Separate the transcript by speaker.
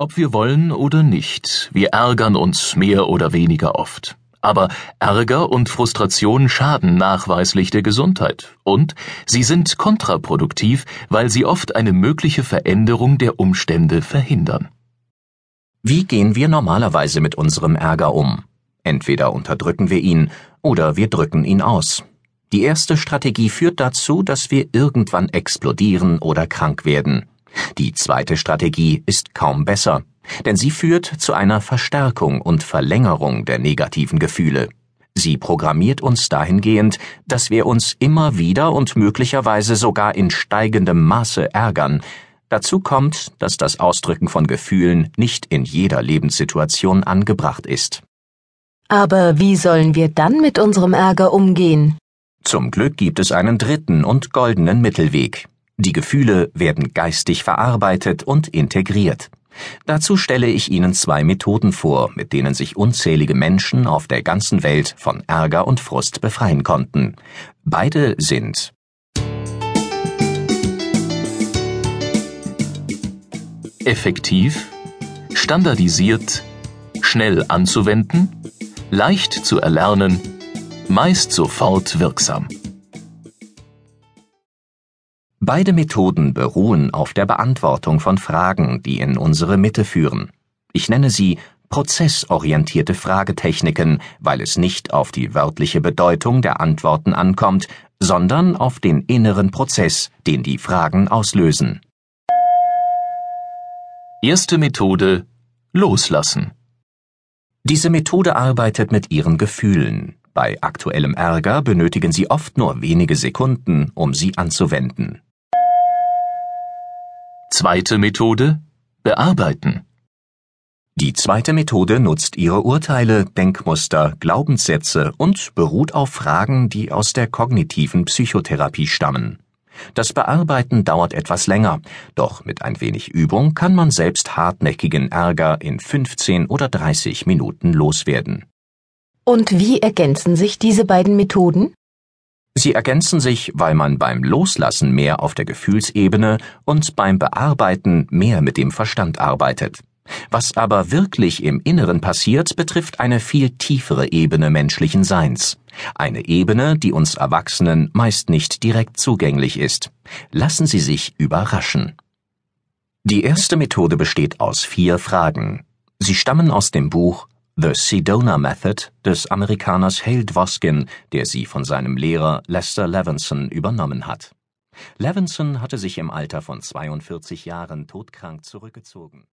Speaker 1: Ob wir wollen oder nicht, wir ärgern uns mehr oder weniger oft. Aber Ärger und Frustration schaden nachweislich der Gesundheit und sie sind kontraproduktiv, weil sie oft eine mögliche Veränderung der Umstände verhindern.
Speaker 2: Wie gehen wir normalerweise mit unserem Ärger um? Entweder unterdrücken wir ihn oder wir drücken ihn aus. Die erste Strategie führt dazu, dass wir irgendwann explodieren oder krank werden. Die zweite Strategie ist kaum besser, denn sie führt zu einer Verstärkung und Verlängerung der negativen Gefühle. Sie programmiert uns dahingehend, dass wir uns immer wieder und möglicherweise sogar in steigendem Maße ärgern. Dazu kommt, dass das Ausdrücken von Gefühlen nicht in jeder Lebenssituation angebracht ist.
Speaker 3: Aber wie sollen wir dann mit unserem Ärger umgehen?
Speaker 2: Zum Glück gibt es einen dritten und goldenen Mittelweg. Die Gefühle werden geistig verarbeitet und integriert. Dazu stelle ich Ihnen zwei Methoden vor, mit denen sich unzählige Menschen auf der ganzen Welt von Ärger und Frust befreien konnten. Beide sind
Speaker 1: effektiv, standardisiert, schnell anzuwenden, leicht zu erlernen, meist sofort wirksam.
Speaker 2: Beide Methoden beruhen auf der Beantwortung von Fragen, die in unsere Mitte führen. Ich nenne sie prozessorientierte Fragetechniken, weil es nicht auf die wörtliche Bedeutung der Antworten ankommt, sondern auf den inneren Prozess, den die Fragen auslösen.
Speaker 1: Erste Methode Loslassen.
Speaker 2: Diese Methode arbeitet mit Ihren Gefühlen. Bei aktuellem Ärger benötigen Sie oft nur wenige Sekunden, um sie anzuwenden.
Speaker 1: Zweite Methode Bearbeiten.
Speaker 2: Die zweite Methode nutzt ihre Urteile, Denkmuster, Glaubenssätze und beruht auf Fragen, die aus der kognitiven Psychotherapie stammen. Das Bearbeiten dauert etwas länger, doch mit ein wenig Übung kann man selbst hartnäckigen Ärger in 15 oder 30 Minuten loswerden.
Speaker 3: Und wie ergänzen sich diese beiden Methoden?
Speaker 2: Sie ergänzen sich, weil man beim Loslassen mehr auf der Gefühlsebene und beim Bearbeiten mehr mit dem Verstand arbeitet. Was aber wirklich im Inneren passiert, betrifft eine viel tiefere Ebene menschlichen Seins. Eine Ebene, die uns Erwachsenen meist nicht direkt zugänglich ist. Lassen Sie sich überraschen. Die erste Methode besteht aus vier Fragen. Sie stammen aus dem Buch The Sedona Method des Amerikaners Hale Dwoskin, der sie von seinem Lehrer Lester Levinson übernommen hat. Levinson hatte sich im Alter von 42 Jahren todkrank zurückgezogen